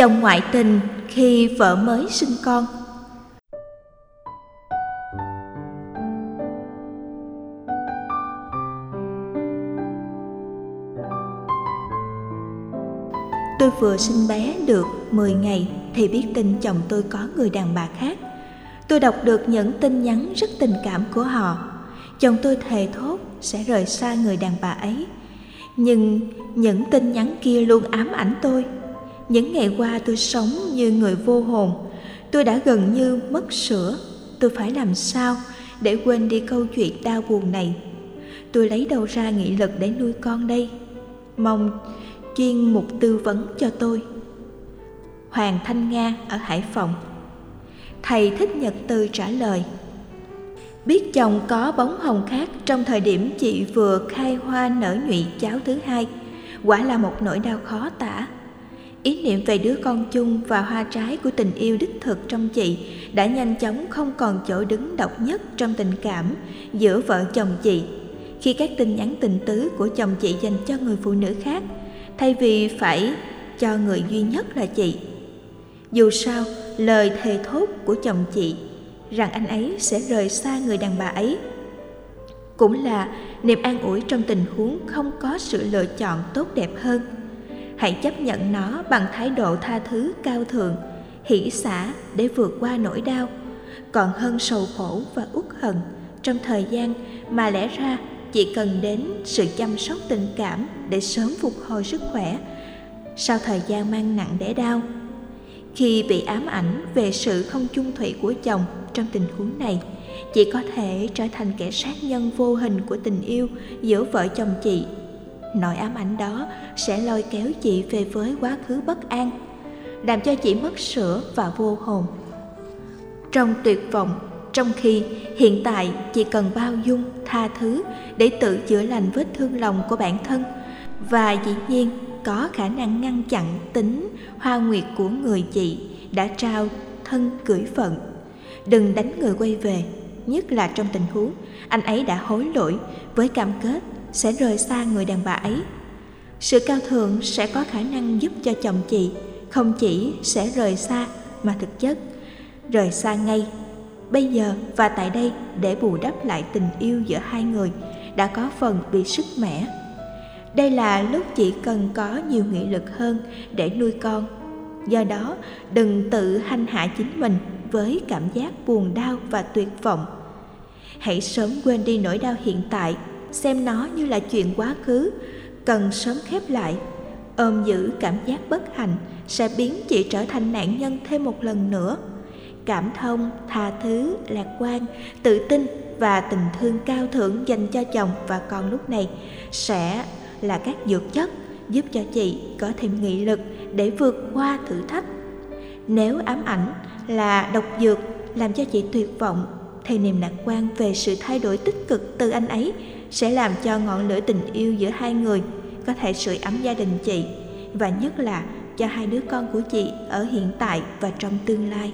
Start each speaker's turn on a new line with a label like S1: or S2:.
S1: chồng ngoại tình khi vợ mới sinh con Tôi vừa sinh bé được 10 ngày thì biết tin chồng tôi có người đàn bà khác. Tôi đọc được những tin nhắn rất tình cảm của họ. Chồng tôi thề thốt sẽ rời xa người đàn bà ấy. Nhưng những tin nhắn kia luôn ám ảnh tôi. Những ngày qua tôi sống như người vô hồn. Tôi đã gần như mất sữa. Tôi phải làm sao để quên đi câu chuyện đau buồn này. Tôi lấy đâu ra nghị lực để nuôi con đây? Mong chuyên mục tư vấn cho tôi Hoàng Thanh Nga ở Hải Phòng Thầy Thích Nhật Từ trả lời Biết chồng có bóng hồng khác trong thời điểm chị vừa khai hoa nở nhụy cháu thứ hai Quả là một nỗi đau khó tả Ý niệm về đứa con chung và hoa trái của tình yêu đích thực trong chị đã nhanh chóng không còn chỗ đứng độc nhất trong tình cảm giữa vợ chồng chị. Khi các tin nhắn tình tứ của chồng chị dành cho người phụ nữ khác, thay vì phải cho người duy nhất là chị. Dù sao, lời thề thốt của chồng chị rằng anh ấy sẽ rời xa người đàn bà ấy. Cũng là niềm an ủi trong tình huống không có sự lựa chọn tốt đẹp hơn hãy chấp nhận nó bằng thái độ tha thứ, cao thượng, hỷ xả để vượt qua nỗi đau. Còn hơn sầu khổ và uất hận, trong thời gian mà lẽ ra chỉ cần đến sự chăm sóc tình cảm để sớm phục hồi sức khỏe, sau thời gian mang nặng đẻ đau, khi bị ám ảnh về sự không chung thủy của chồng trong tình huống này chị có thể trở thành kẻ sát nhân vô hình của tình yêu giữa vợ chồng chị nỗi ám ảnh đó sẽ lôi kéo chị về với quá khứ bất an, làm cho chị mất sữa và vô hồn. Trong tuyệt vọng, trong khi hiện tại chị cần bao dung, tha thứ để tự chữa lành vết thương lòng của bản thân và dĩ nhiên có khả năng ngăn chặn tính hoa nguyệt của người chị đã trao thân cưỡi phận. Đừng đánh người quay về, nhất là trong tình huống anh ấy đã hối lỗi với cam kết sẽ rời xa người đàn bà ấy. Sự cao thượng sẽ có khả năng giúp cho chồng chị, không chỉ sẽ rời xa mà thực chất, rời xa ngay. Bây giờ và tại đây để bù đắp lại tình yêu giữa hai người đã có phần bị sức mẻ. Đây là lúc chị cần có nhiều nghị lực hơn để nuôi con. Do đó, đừng tự hành hạ chính mình với cảm giác buồn đau và tuyệt vọng. Hãy sớm quên đi nỗi đau hiện tại xem nó như là chuyện quá khứ cần sớm khép lại ôm giữ cảm giác bất hạnh sẽ biến chị trở thành nạn nhân thêm một lần nữa cảm thông, tha thứ, lạc quan, tự tin và tình thương cao thượng dành cho chồng và con lúc này sẽ là các dược chất giúp cho chị có thêm nghị lực để vượt qua thử thách. Nếu ám ảnh là độc dược làm cho chị tuyệt vọng thì niềm lạc quan về sự thay đổi tích cực từ anh ấy sẽ làm cho ngọn lửa tình yêu giữa hai người có thể sưởi ấm gia đình chị, và nhất là cho hai đứa con của chị ở hiện tại và trong tương lai.